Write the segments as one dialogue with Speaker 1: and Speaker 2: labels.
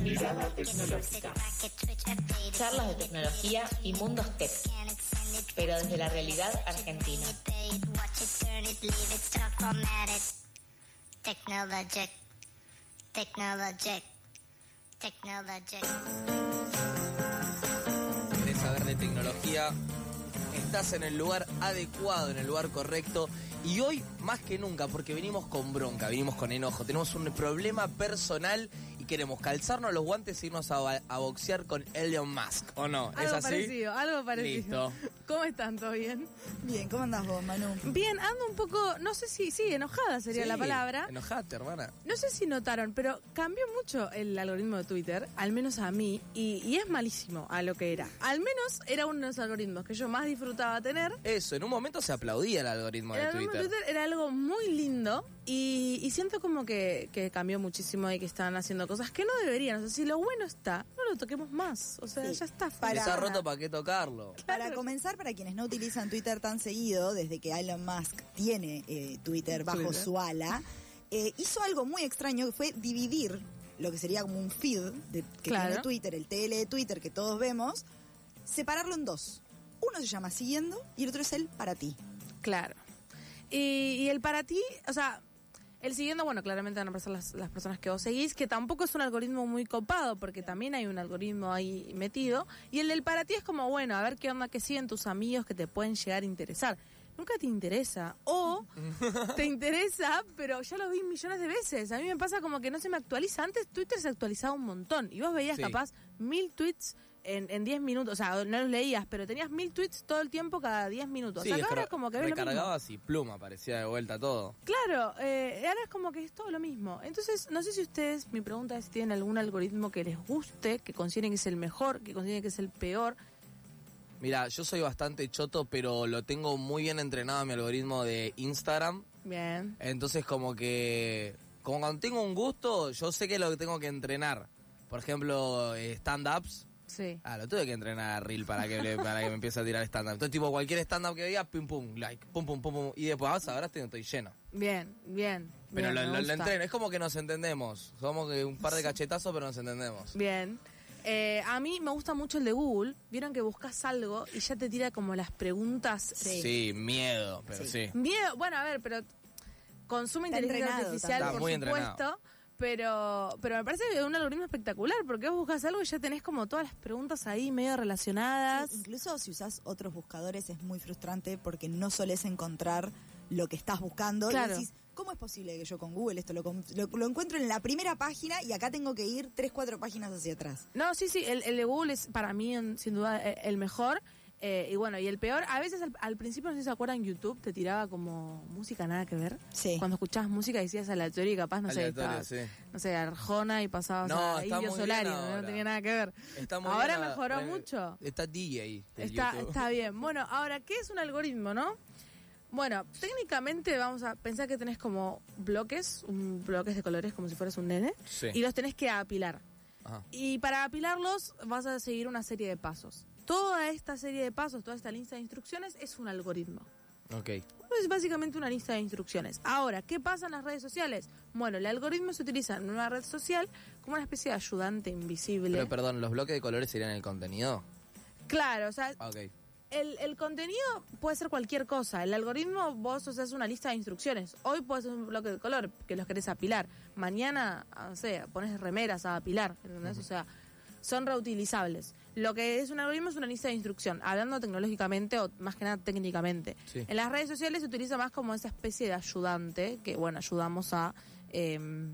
Speaker 1: Mirada tecnológica. Charlas de tecnología y mundos tech, pero desde la realidad argentina.
Speaker 2: Technologic. Technologic. Technologic.
Speaker 3: ¿Querés saber de tecnología? Estás en el lugar adecuado, en el lugar correcto. Y hoy, más que nunca, porque venimos con bronca, venimos con enojo, tenemos un problema personal queremos calzarnos los guantes e irnos a, a boxear con Elon Musk, ¿o no? ¿Es
Speaker 4: Algo
Speaker 3: así?
Speaker 4: parecido, algo parecido.
Speaker 3: Listo.
Speaker 4: ¿Cómo están? ¿Todo bien?
Speaker 5: Bien, ¿cómo andás vos, Manu?
Speaker 4: Bien, ando un poco, no sé si, sí, enojada sería
Speaker 3: Sí,
Speaker 4: la palabra.
Speaker 3: Enojate, hermana.
Speaker 4: No sé si notaron, pero cambió mucho el algoritmo de Twitter, al menos a mí, y, y es malísimo a lo que era. Al menos era uno de los algoritmos que yo más disfrutaba tener.
Speaker 3: Eso, en un momento se aplaudía el algoritmo
Speaker 4: El
Speaker 3: de
Speaker 4: algoritmo
Speaker 3: Twitter.
Speaker 4: de Twitter era algo muy lindo y, y siento como que, que cambió muchísimo y que están haciendo cosas que no deberían. O sea, si lo bueno está, no lo toquemos más. O sea,
Speaker 5: Sí.
Speaker 4: ya está.
Speaker 5: Para-
Speaker 3: está roto, ¿para qué tocarlo?
Speaker 5: Para comenzar, para quienes no utilizan Twitter tan seguido, desde que Elon Musk tiene eh, Twitter bajo
Speaker 4: Twitter.
Speaker 5: su ala, eh, hizo algo muy extraño que fue dividir lo que sería como un feed de, que
Speaker 4: Claro.
Speaker 5: tiene Twitter, el TL de Twitter que todos vemos, separarlo en dos. Uno se llama Siguiendo y el otro es el Para ti.
Speaker 4: Claro. Y, y el para ti, o sea, el siguiendo, bueno, claramente van a pasar las, las personas que vos seguís, que tampoco es un algoritmo muy copado, porque también hay un algoritmo ahí metido. Y el del para ti es como, bueno, a ver qué onda que siguen tus amigos que te pueden llegar a interesar. Nunca te interesa. O te interesa, pero ya lo vi millones de veces. A mí me pasa como que no se me actualiza. Antes Twitter se actualizaba un montón. Y vos veías
Speaker 3: Sí.
Speaker 4: capaz mil tweets en, en 10 minutos. O sea, no los leías, pero tenías mil tweets todo el tiempo cada 10 minutos.
Speaker 3: Sí,
Speaker 4: o sea, que ahora es como que ves lo mismo.
Speaker 3: recargabas y pluma, aparecía de vuelta todo.
Speaker 4: Claro, eh, ahora es como que es todo lo mismo. Entonces, no sé si ustedes, mi pregunta es si tienen algún algoritmo que les guste, que consideren que es el mejor, que consideren que es el peor.
Speaker 3: Mira, yo soy bastante choto, pero lo tengo muy bien entrenado mi algoritmo de Instagram.
Speaker 4: Bien.
Speaker 3: Entonces como que, como cuando tengo un gusto, yo sé que es lo que tengo que entrenar. Por ejemplo, eh, stand-ups.
Speaker 4: Sí.
Speaker 3: Ah, lo tuve que entrenar a Reel para que, le- para que me empiece a tirar stand-up. Entonces, tipo, cualquier stand-up que veía, pum, pum, like, pum, pum, pum, pum. Y después, ah, ahora estoy, estoy lleno.
Speaker 4: Bien, bien.
Speaker 3: Pero
Speaker 4: bien,
Speaker 3: lo, lo- lo entreno. Es como que nos entendemos. Somos que un par de cachetazos, pero nos entendemos.
Speaker 4: Bien. Eh, a mí me gusta mucho el de Google. Vieron que buscas algo y ya te tira como las preguntas.
Speaker 5: Sí.
Speaker 3: Sí, miedo, pero sí.
Speaker 4: Miedo, bueno, a ver, pero consume
Speaker 5: Está
Speaker 4: inteligencia
Speaker 5: entrenado
Speaker 4: artificial, por supuesto.
Speaker 3: entrenado.
Speaker 4: Pero, pero me parece que es un algoritmo espectacular, porque vos buscas algo y ya tenés como todas las preguntas ahí medio relacionadas.
Speaker 5: Sí, incluso si usás otros buscadores es muy frustrante porque no solés encontrar lo que estás buscando.
Speaker 4: Claro.
Speaker 5: Y decís, ¿cómo es posible que yo con Google esto lo, lo, lo encuentro en la primera página y acá tengo que ir tres, cuatro páginas hacia atrás?
Speaker 4: No, sí, sí, el, el de Google es para mí sin duda eh, el mejor. Eh, y bueno, y el peor, a veces al, al principio, no sé si se acuerdan, YouTube te tiraba como música nada que ver.
Speaker 5: Sí.
Speaker 4: Cuando escuchabas música decías aleatorio y capaz, no sé,
Speaker 3: Aleatorio,
Speaker 4: estabas,
Speaker 3: sí.
Speaker 4: no sé, Arjona y pasabas
Speaker 3: No,
Speaker 4: a Indio Solari, no, tenía nada que ver.
Speaker 3: Está muy
Speaker 4: ahora
Speaker 3: bien a-
Speaker 4: mejoró mucho.
Speaker 3: Está DJ.
Speaker 4: Está, está bien. Bueno, ahora, ¿qué es un algoritmo, no? Bueno, técnicamente vamos a pensar que tenés como bloques, un bloques de colores como si fueras un nene,
Speaker 3: Sí.
Speaker 4: y los tenés que apilar.
Speaker 3: Ajá.
Speaker 4: Y para apilarlos vas a seguir una serie de pasos. Toda esta serie de pasos, toda esta lista de instrucciones es un algoritmo.
Speaker 3: Ok.
Speaker 4: Es básicamente una lista de instrucciones. Ahora, ¿qué pasa en las redes sociales? Bueno, el algoritmo se utiliza en una red social como una especie de ayudante invisible.
Speaker 3: Pero perdón, ¿los bloques de colores serían el contenido?
Speaker 4: claro, o sea,
Speaker 3: Ah, Ok.
Speaker 4: el, el contenido puede ser cualquier cosa. El algoritmo, vos haces una lista de instrucciones. Hoy puedes hacer un bloque de color que los querés apilar. Mañana, no sé, pones remeras a apilar. ¿entendés? O sea, son reutilizables. Lo que es un algoritmo es una lista de instrucción, hablando tecnológicamente o más que nada técnicamente.
Speaker 3: Sí.
Speaker 4: En las redes sociales se utiliza más como esa especie de ayudante, que bueno, ayudamos a... em,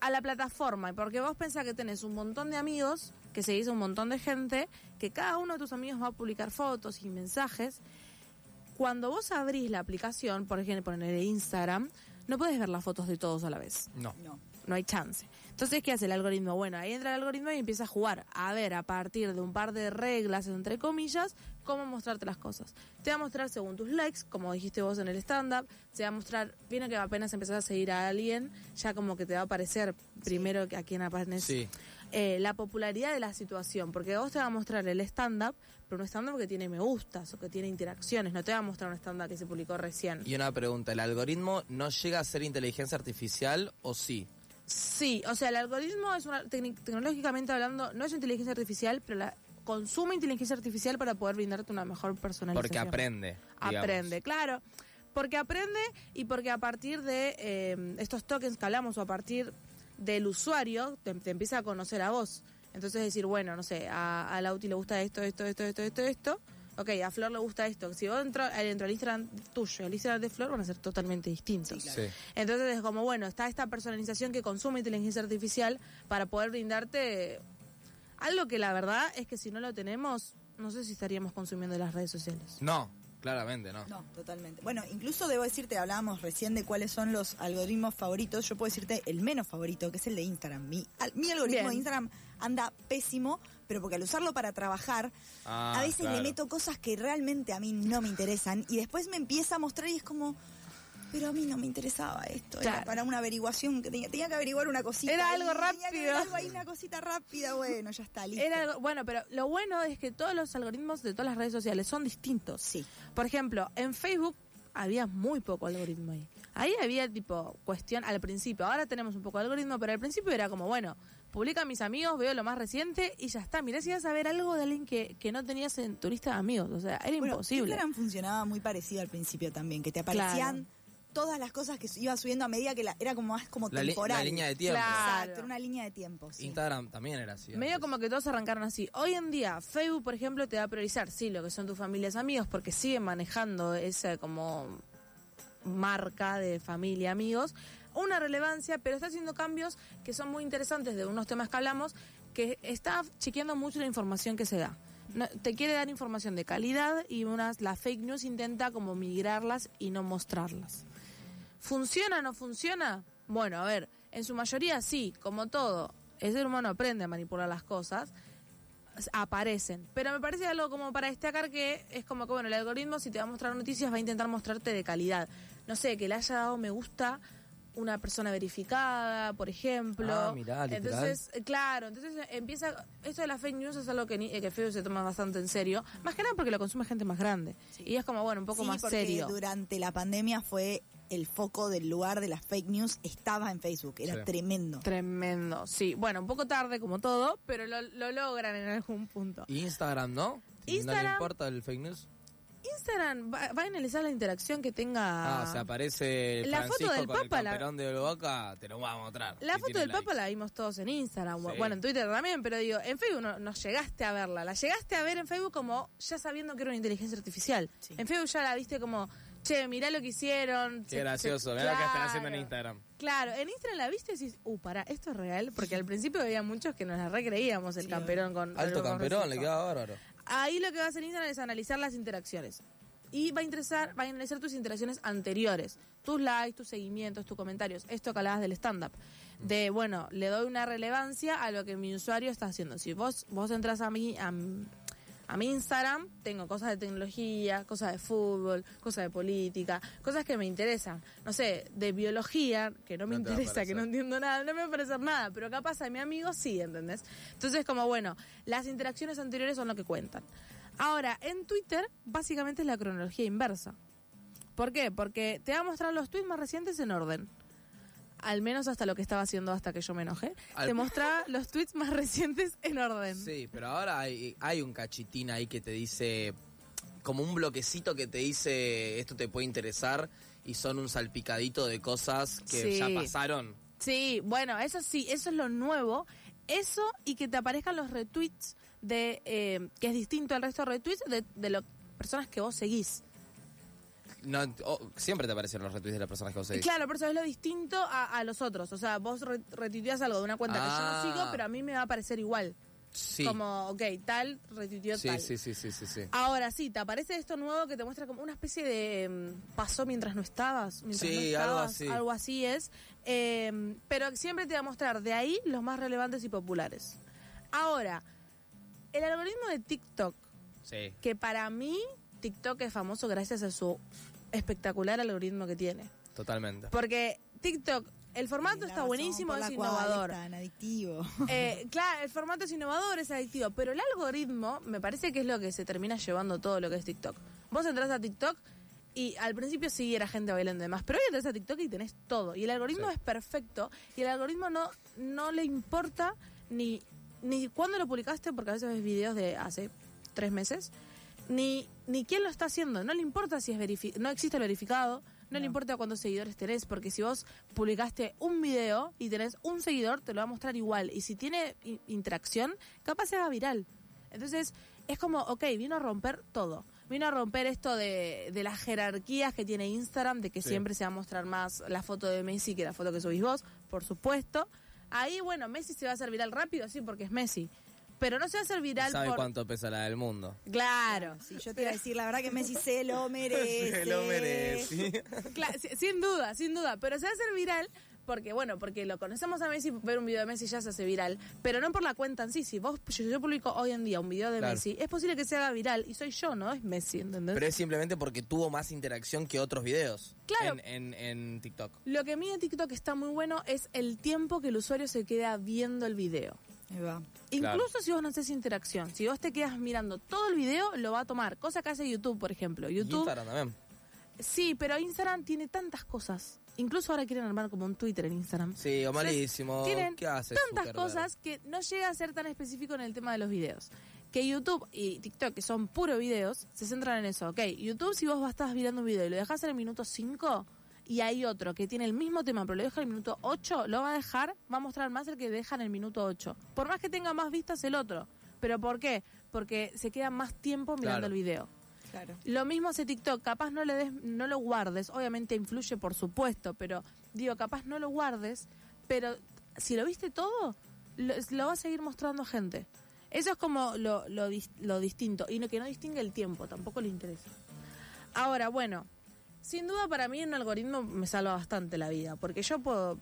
Speaker 4: a la plataforma, porque vos pensás que tenés un montón de amigos, que seguís a un montón de gente, que cada uno de tus amigos va a publicar fotos y mensajes. Cuando vos abrís la aplicación, por ejemplo, en el Instagram, no puedes ver las fotos de todos a la vez.
Speaker 3: No.
Speaker 5: No.
Speaker 4: No hay chance. Entonces, ¿qué hace el algoritmo? Bueno, ahí entra el algoritmo y empieza a jugar. A ver, a partir de un par de reglas, entre comillas, cómo mostrarte las cosas. Te va a mostrar según tus likes, como dijiste vos en el stand-up, te va a mostrar, viene que apenas empezás a seguir a alguien, ya como que te va a aparecer primero que a quién aparece
Speaker 3: Sí.
Speaker 4: eh, la popularidad de la situación, porque vos te va a mostrar el stand-up, pero un stand-up que tiene me gustas o que tiene interacciones, no te va a mostrar un stand-up que se publicó recién.
Speaker 3: Y una pregunta, ¿el algoritmo no llega a ser inteligencia artificial o sí?
Speaker 4: Sí, o sea, el algoritmo es una, tecnológicamente hablando, no es inteligencia artificial, pero la consume inteligencia artificial para poder brindarte una mejor personalización.
Speaker 3: Porque aprende. digamos.
Speaker 4: Aprende, claro. Porque aprende y porque a partir de eh, estos tokens que hablamos o a partir del usuario te, te empieza a conocer a vos. Entonces decir, bueno, no sé, a, a Lauti le gusta esto, esto, esto, esto, esto, esto. Ok, a Flor le gusta esto. Si vos entro, entro al Instagram tuyo y al Instagram de Flor van a ser totalmente distintos.
Speaker 3: Sí.
Speaker 4: Entonces es como, bueno, está esta personalización que consume inteligencia artificial para poder brindarte algo que la verdad es que si no lo tenemos, no sé si estaríamos consumiendo las redes sociales.
Speaker 3: No, claramente no.
Speaker 5: No, totalmente. Bueno, incluso debo decirte, hablábamos recién de cuáles son los algoritmos favoritos. Yo puedo decirte el menos favorito, que es el de Instagram. Mi, al- mi algoritmo
Speaker 4: Bien.
Speaker 5: de Instagram anda pésimo, pero porque al usarlo para trabajar,
Speaker 3: Ah,
Speaker 5: a veces
Speaker 3: claro.
Speaker 5: le meto cosas que realmente a mí no me interesan y después me empieza a mostrar y es como... Pero a mí no me interesaba esto, era para una averiguación, que tenía, tenía que averiguar una cosita.
Speaker 4: Era
Speaker 5: ahí,
Speaker 4: algo
Speaker 5: tenía que ver
Speaker 4: rápido.
Speaker 5: algo ahí, una cosita rápida, bueno, ya está, listo.
Speaker 4: Era algo- bueno, pero lo bueno es que todos los algoritmos de todas las redes sociales son distintos.
Speaker 5: Sí.
Speaker 4: Por ejemplo, en Facebook había muy poco algoritmo ahí. Ahí había tipo cuestión al principio. Ahora tenemos un poco de algoritmo, pero al principio era como, bueno, publica a mis amigos, veo lo más reciente y ya está. Mirá si ibas a ver algo de alguien que, que no tenías en tu lista de amigos. O sea, era
Speaker 5: Bueno,
Speaker 4: imposible.
Speaker 5: Instagram funcionaba muy parecido al principio también, que te aparecían todas las cosas que iba subiendo a medida que la, era como más como
Speaker 3: La, li-
Speaker 5: temporal.
Speaker 3: la línea de tiempo.
Speaker 4: Claro.
Speaker 5: Exacto, era una línea de tiempo. sí.
Speaker 3: Instagram también era así.
Speaker 4: Medio
Speaker 3: antes.
Speaker 4: como que todos arrancaron así. Hoy en día, Facebook, por ejemplo, te va a priorizar, sí, lo que son tus familias amigos, porque sigue manejando esa como marca de familia, amigos, una relevancia, pero está haciendo cambios que son muy interesantes de unos temas que hablamos, que está chequeando mucho la información que se da. Te quiere dar información de calidad y unas, la fake news intenta como migrarlas y no mostrarlas. ¿Funciona o no funciona? Bueno, a ver, en su mayoría sí, como todo. El ser humano aprende a manipular las cosas, aparecen. Pero me parece algo como para destacar que es como que, bueno, el algoritmo si te va a mostrar noticias va a intentar mostrarte de calidad. No sé, que le haya dado me gusta una persona verificada, por ejemplo.
Speaker 3: Ah, mirá,
Speaker 4: entonces, eh, claro, entonces eh, empieza, esto de la fake news es algo que, ni- eh, que Facebook se toma bastante en serio, más que nada porque lo consume gente más grande. Y es como, bueno, un poco
Speaker 5: Sí,
Speaker 4: más
Speaker 5: porque
Speaker 4: serio.
Speaker 5: durante la pandemia fue el foco del lugar de las fake news, estaba en Facebook, era
Speaker 3: Sí.
Speaker 5: tremendo.
Speaker 4: Tremendo, sí. Bueno, un poco tarde como todo, pero lo, lo logran en algún punto.
Speaker 3: Instagram, ¿no? ¿No le
Speaker 4: Instagram-
Speaker 3: importa el fake news?
Speaker 4: Instagram va, va a analizar la interacción que tenga...
Speaker 3: Ah, o sea, aparece
Speaker 4: La foto del
Speaker 3: con el
Speaker 4: la-
Speaker 3: camperón de Boca, te lo vamos a mostrar.
Speaker 4: La
Speaker 3: si
Speaker 4: foto del
Speaker 3: like.
Speaker 4: Papa la vimos todos en Instagram,
Speaker 3: Sí.
Speaker 4: bueno, en Twitter también, pero digo, en Facebook no, no llegaste a verla, la llegaste a ver en Facebook como ya sabiendo que era una inteligencia artificial.
Speaker 5: Sí.
Speaker 4: En Facebook ya la viste como, che, mirá lo que hicieron.
Speaker 3: Qué
Speaker 4: se-
Speaker 3: gracioso, mirá lo que están haciendo en
Speaker 4: claro.
Speaker 3: Instagram.
Speaker 4: Claro, en Instagram la viste y decís, uh, pará, esto es real, porque al principio había muchos que nos la recreíamos el
Speaker 5: Sí,
Speaker 4: camperón con...
Speaker 3: Alto
Speaker 4: con
Speaker 3: camperón,
Speaker 4: Francisco.
Speaker 3: le queda bárbaro.
Speaker 4: Ahí lo que va a hacer Instagram es analizar las interacciones. Y va a interesar, va a analizar tus interacciones anteriores, tus likes, tus seguimientos, tus comentarios, esto que hablabas del stand-up. De, bueno, le doy una relevancia a lo que mi usuario está haciendo. Si vos, vos entras a mi, a, a mi Instagram, tengo cosas de tecnología, cosas de fútbol, cosas de política, cosas que me interesan. No sé, de biología, que no me
Speaker 3: No
Speaker 4: interesa, que no entiendo nada, no me va a parecer nada, pero capaz a mi amigo sí, ¿entendés? Entonces, como bueno, las interacciones anteriores son lo que cuentan. Ahora, en Twitter, básicamente es la cronología inversa. ¿Por qué? Porque te va a mostrar los tweets más recientes en orden. Al menos hasta lo que estaba haciendo hasta que yo me enojé.
Speaker 3: Al-
Speaker 4: Te mostraba los tweets más recientes en orden.
Speaker 3: Sí, pero ahora hay, hay un cachitín ahí que te dice, como un bloquecito que te dice, esto te puede interesar, y son un salpicadito de cosas que
Speaker 4: Sí.
Speaker 3: ya pasaron.
Speaker 4: Sí, bueno, eso sí, eso es lo nuevo. Eso y que te aparezcan los retweets de eh, que es distinto al resto de retweets de, de las personas que vos seguís.
Speaker 3: No, oh, siempre te aparecen los retweets de las personas que vos seguís.
Speaker 4: Claro, pero eso es lo distinto a, a los otros. O sea, vos re- retuiteas algo de una cuenta que yo
Speaker 3: Ah.
Speaker 4: no sigo, pero a mí me va a aparecer igual.
Speaker 3: Sí.
Speaker 4: Como, ok, tal, retuiteó
Speaker 3: sí,
Speaker 4: tal.
Speaker 3: sí, sí, sí, sí, sí.
Speaker 4: Ahora sí, te aparece esto nuevo que te muestra como una especie de mm, pasó mientras no estabas. Mientras
Speaker 3: Sí,
Speaker 4: no
Speaker 3: algo
Speaker 4: estabas,
Speaker 3: así.
Speaker 4: Algo así es. Eh, pero siempre te va a mostrar de ahí los más relevantes y populares. Ahora, el algoritmo de TikTok
Speaker 3: Sí,
Speaker 4: que para mí TikTok es famoso gracias a su espectacular algoritmo que tiene.
Speaker 3: totalmente.
Speaker 4: Porque TikTok, el formato está buenísimo, es innovador.
Speaker 5: Es tan adictivo.
Speaker 4: Eh, claro, el formato es innovador, es adictivo, pero el algoritmo me parece que es lo que se termina llevando todo lo que es TikTok. Vos entras a TikTok y al principio sí era gente bailando y demás, pero hoy entras a TikTok y tenés todo. Y el algoritmo
Speaker 3: Sí.
Speaker 4: es perfecto y el algoritmo no, no le importa ni, ni cuándo lo publicaste, porque a veces ves videos de hace tres meses, ni, ni quién lo está haciendo. No le importa si es verifi no existe el verificado, no, le importa cuántos seguidores tenés, porque si vos publicaste un video y tenés un seguidor, te lo va a mostrar igual. Y si tiene interacción, capaz se haga viral. Entonces, es como, ok, vino a romper todo. Vino a romper esto de, de las jerarquías que tiene Instagram, de que
Speaker 3: Sí.
Speaker 4: siempre se va a mostrar más la foto de Messi que la foto que subís vos, por supuesto. Ahí, bueno, Messi se va a hacer viral rápido, sí, porque es Messi. Pero no se va a hacer viral
Speaker 3: ¿Sabe
Speaker 4: por...
Speaker 3: cuánto pesa la del mundo?
Speaker 4: Claro.
Speaker 5: Si yo te iba a decir, la verdad que Messi se lo merece.
Speaker 3: Se lo merece.
Speaker 4: Sin duda, sin duda. Pero se va a hacer viral porque, bueno, porque lo conocemos a Messi, ver un video de Messi ya se hace viral. Pero no por la cuenta en sí. Si vos, yo, yo publico hoy en día un video de
Speaker 3: Claro.
Speaker 4: Messi, es posible que se haga viral. Y soy yo, ¿no? Es Messi, ¿entendés?
Speaker 3: Pero es simplemente porque tuvo más interacción que otros videos
Speaker 4: Claro.
Speaker 3: en, en, en TikTok.
Speaker 4: Lo que a mí en TikTok está muy bueno es el tiempo que el usuario se queda viendo el video.
Speaker 5: Ahí va.
Speaker 3: Claro.
Speaker 4: Incluso si vos no haces interacción, si vos te quedas mirando todo el video, lo va a tomar. Cosa que hace YouTube, por ejemplo. YouTube
Speaker 3: Instagram también.
Speaker 4: Sí, pero Instagram tiene tantas cosas. Incluso ahora quieren armar como un Twitter en Instagram.
Speaker 3: Sí, o malísimo.
Speaker 4: Tienen
Speaker 3: ¿Qué hace
Speaker 4: tantas
Speaker 3: Zuckerberg?
Speaker 4: cosas que no llega a ser tan específico en el tema de los videos. Que YouTube y TikTok, que son puro videos, se centran en eso. Ok, YouTube, si vos estás mirando un video y lo dejas en el minuto 5 y hay otro que tiene el mismo tema, pero lo deja en el minuto 8, lo va a dejar, va a mostrar más el que deja en el minuto 8. Por más que tenga más vistas el otro. ¿Pero por qué? Porque se queda más tiempo mirando
Speaker 3: Claro.
Speaker 4: el video.
Speaker 5: Claro.
Speaker 4: Lo mismo hace TikTok, capaz no le des, no lo guardes, obviamente influye por supuesto, pero digo, capaz no lo guardes, pero si lo viste todo, lo, lo va a seguir mostrando a gente. Eso es como lo, lo, lo distinto, y no, que no distingue el tiempo, tampoco le interesa. Ahora, bueno, sin duda para mí un algoritmo me salva bastante la vida, porque yo puedo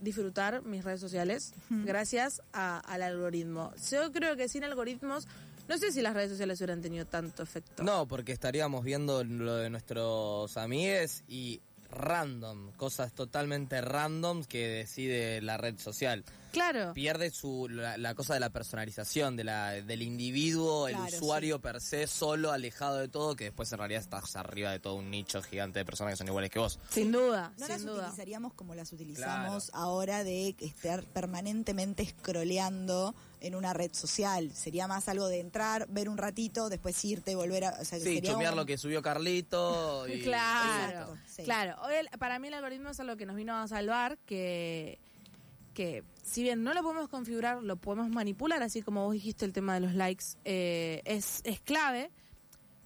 Speaker 4: disfrutar mis redes sociales gracias a- al algoritmo. Yo creo que sin algoritmos, no sé si las redes sociales hubieran tenido tanto efecto.
Speaker 3: No, porque estaríamos viendo lo de nuestros amigues y random, cosas totalmente random que decide la red social.
Speaker 4: Claro.
Speaker 3: Pierde su la, la cosa de la personalización, de la, del individuo, el usuario per se, solo, alejado de todo, que después en realidad estás arriba de todo un nicho gigante de personas que son iguales que vos.
Speaker 4: Sin duda,
Speaker 5: No
Speaker 4: sin
Speaker 5: las
Speaker 4: duda.
Speaker 5: utilizaríamos como las utilizamos ahora de estar permanentemente scrolleando en una red social. Sería más algo de entrar, ver un ratito, después irte, volver a... O sea, que
Speaker 3: Sí,
Speaker 5: sería
Speaker 3: chumear
Speaker 5: un-
Speaker 3: lo que subió Carlito. Y,
Speaker 4: Claro,
Speaker 5: Exacto, sí.
Speaker 4: claro. Hoy el- para mí el algoritmo es algo que nos vino a salvar, que, que si bien no lo podemos configurar, lo podemos manipular, así como vos dijiste el tema de los likes, eh, es, es clave.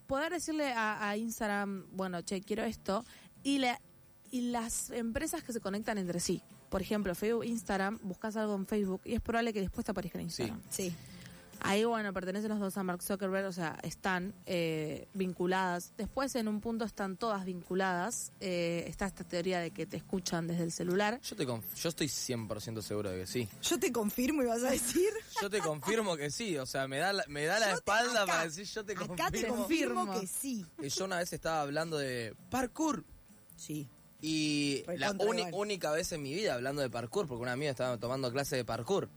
Speaker 4: Poder decirle a, a Instagram, bueno, che, quiero esto, y, le, y las empresas que se conectan entre sí. Por ejemplo, Facebook, Instagram, buscas algo en Facebook y es probable que después te aparezca en Instagram.
Speaker 5: Sí.
Speaker 4: Ahí, bueno, pertenecen los dos a Mark Zuckerberg, o sea, están eh, vinculadas. Después, en un punto, están todas vinculadas. Eh, está esta teoría de que te escuchan desde el celular.
Speaker 3: Yo, te conf- yo estoy 100% seguro de que sí.
Speaker 5: Yo te confirmo y vas a decir...
Speaker 3: Yo te confirmo que sí, o sea, me da la, me da la espalda
Speaker 5: acá,
Speaker 3: para decir yo te confirmo.
Speaker 5: Acá te confirmo que sí.
Speaker 3: Y yo una vez estaba hablando de parkour
Speaker 5: Sí.
Speaker 3: y la
Speaker 5: Recontra
Speaker 3: uni-
Speaker 5: igual.
Speaker 3: única vez en mi vida hablando de parkour, porque una amiga estaba tomando clase de parkour.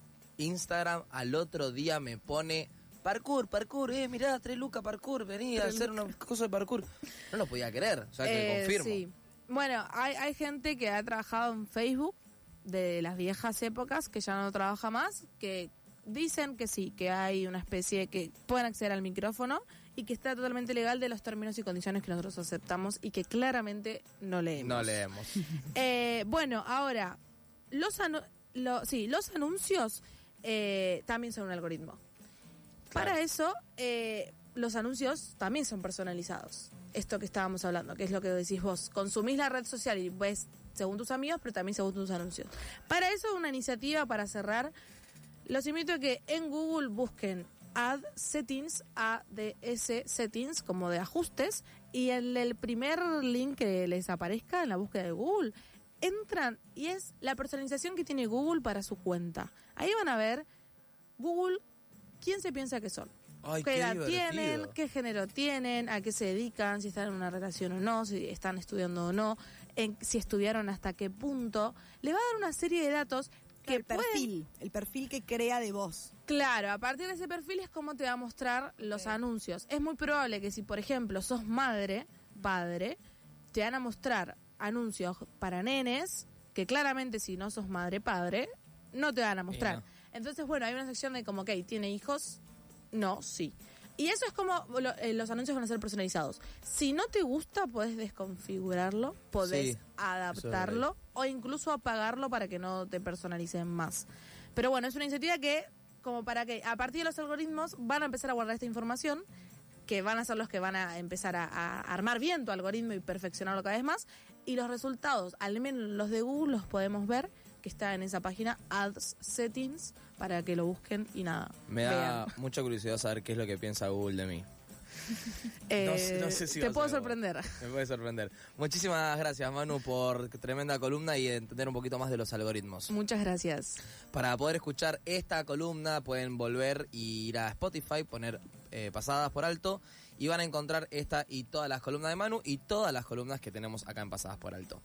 Speaker 3: Instagram al otro día me pone parkour, parkour, eh, mirá, tres lucas parkour, vení a hacer una cosa de parkour. No lo podía creer, o sea, que
Speaker 4: Eh,
Speaker 3: confirmo.
Speaker 4: sí. Bueno, hay, hay gente que ha trabajado en Facebook de las viejas épocas, que ya no trabaja más, que dicen que sí, que hay una especie que pueden acceder al micrófono y que está totalmente legal de los términos y condiciones que nosotros aceptamos y que claramente no leemos.
Speaker 3: No leemos.
Speaker 4: Eh, bueno, ahora, los, anu- lo- sí, los anuncios eh, también son un algoritmo. Para
Speaker 3: Claro.
Speaker 4: eso, eh, los anuncios también son personalizados. Esto que estábamos hablando, que es lo que decís vos. Consumís la red social y ves según tus amigos, pero también según tus anuncios. Para eso, una iniciativa para cerrar. Los invito a que en Google busquen Ad Settings, ADS Settings, como de ajustes, y en el primer link que les aparezca en la búsqueda de Google, entran y es la personalización que tiene Google para su cuenta. Ahí van a ver Google, ¿quién se piensa que son?
Speaker 3: Ay,
Speaker 4: qué
Speaker 3: qué
Speaker 4: edad
Speaker 3: divertido.
Speaker 4: tienen, qué género tienen, a qué se dedican, si están en una relación o no, si están estudiando o no, en, si estudiaron hasta qué punto. Le va a dar una serie de datos que
Speaker 5: el
Speaker 4: pueden-
Speaker 5: perfil, el perfil que crea de vos.
Speaker 4: Claro, a partir de ese perfil es como te va a mostrar los anuncios. Es muy probable que si, por ejemplo, sos madre, padre, te van a mostrar anuncios para nenes que claramente si no sos madre, padre, no te van a mostrar.
Speaker 3: no.
Speaker 4: Entonces, bueno, hay una sección de como, ok, ¿tiene hijos? No, sí. Y eso es como lo- eh, los anuncios van a ser personalizados. Si no te gusta, podés desconfigurarlo, podés
Speaker 3: Sí,
Speaker 4: adaptarlo o incluso apagarlo para que no te personalicen más. Pero bueno, es una iniciativa que, como para que a partir de los algoritmos van a empezar a guardar esta información, que van a ser los que van a empezar a, a armar bien tu algoritmo y perfeccionarlo cada vez más. Y los resultados, al menos los de Google, los podemos ver, que está en esa página Ads Settings, para que lo busquen y nada.
Speaker 3: Me da
Speaker 4: vean.
Speaker 3: mucha curiosidad saber qué es lo que piensa Google de mí.
Speaker 4: Eh,
Speaker 3: no sé- no sé si
Speaker 4: te puedo sorprender.
Speaker 3: Me puede sorprender. Muchísimas gracias, Manu, por tremenda columna y entender un poquito más de los algoritmos.
Speaker 4: Muchas gracias.
Speaker 3: Para poder escuchar esta columna pueden volver y ir a Spotify, poner eh, pasadas por alto y van a encontrar esta y todas las columnas de Manu y todas las columnas que tenemos acá en Pasadas por Alto.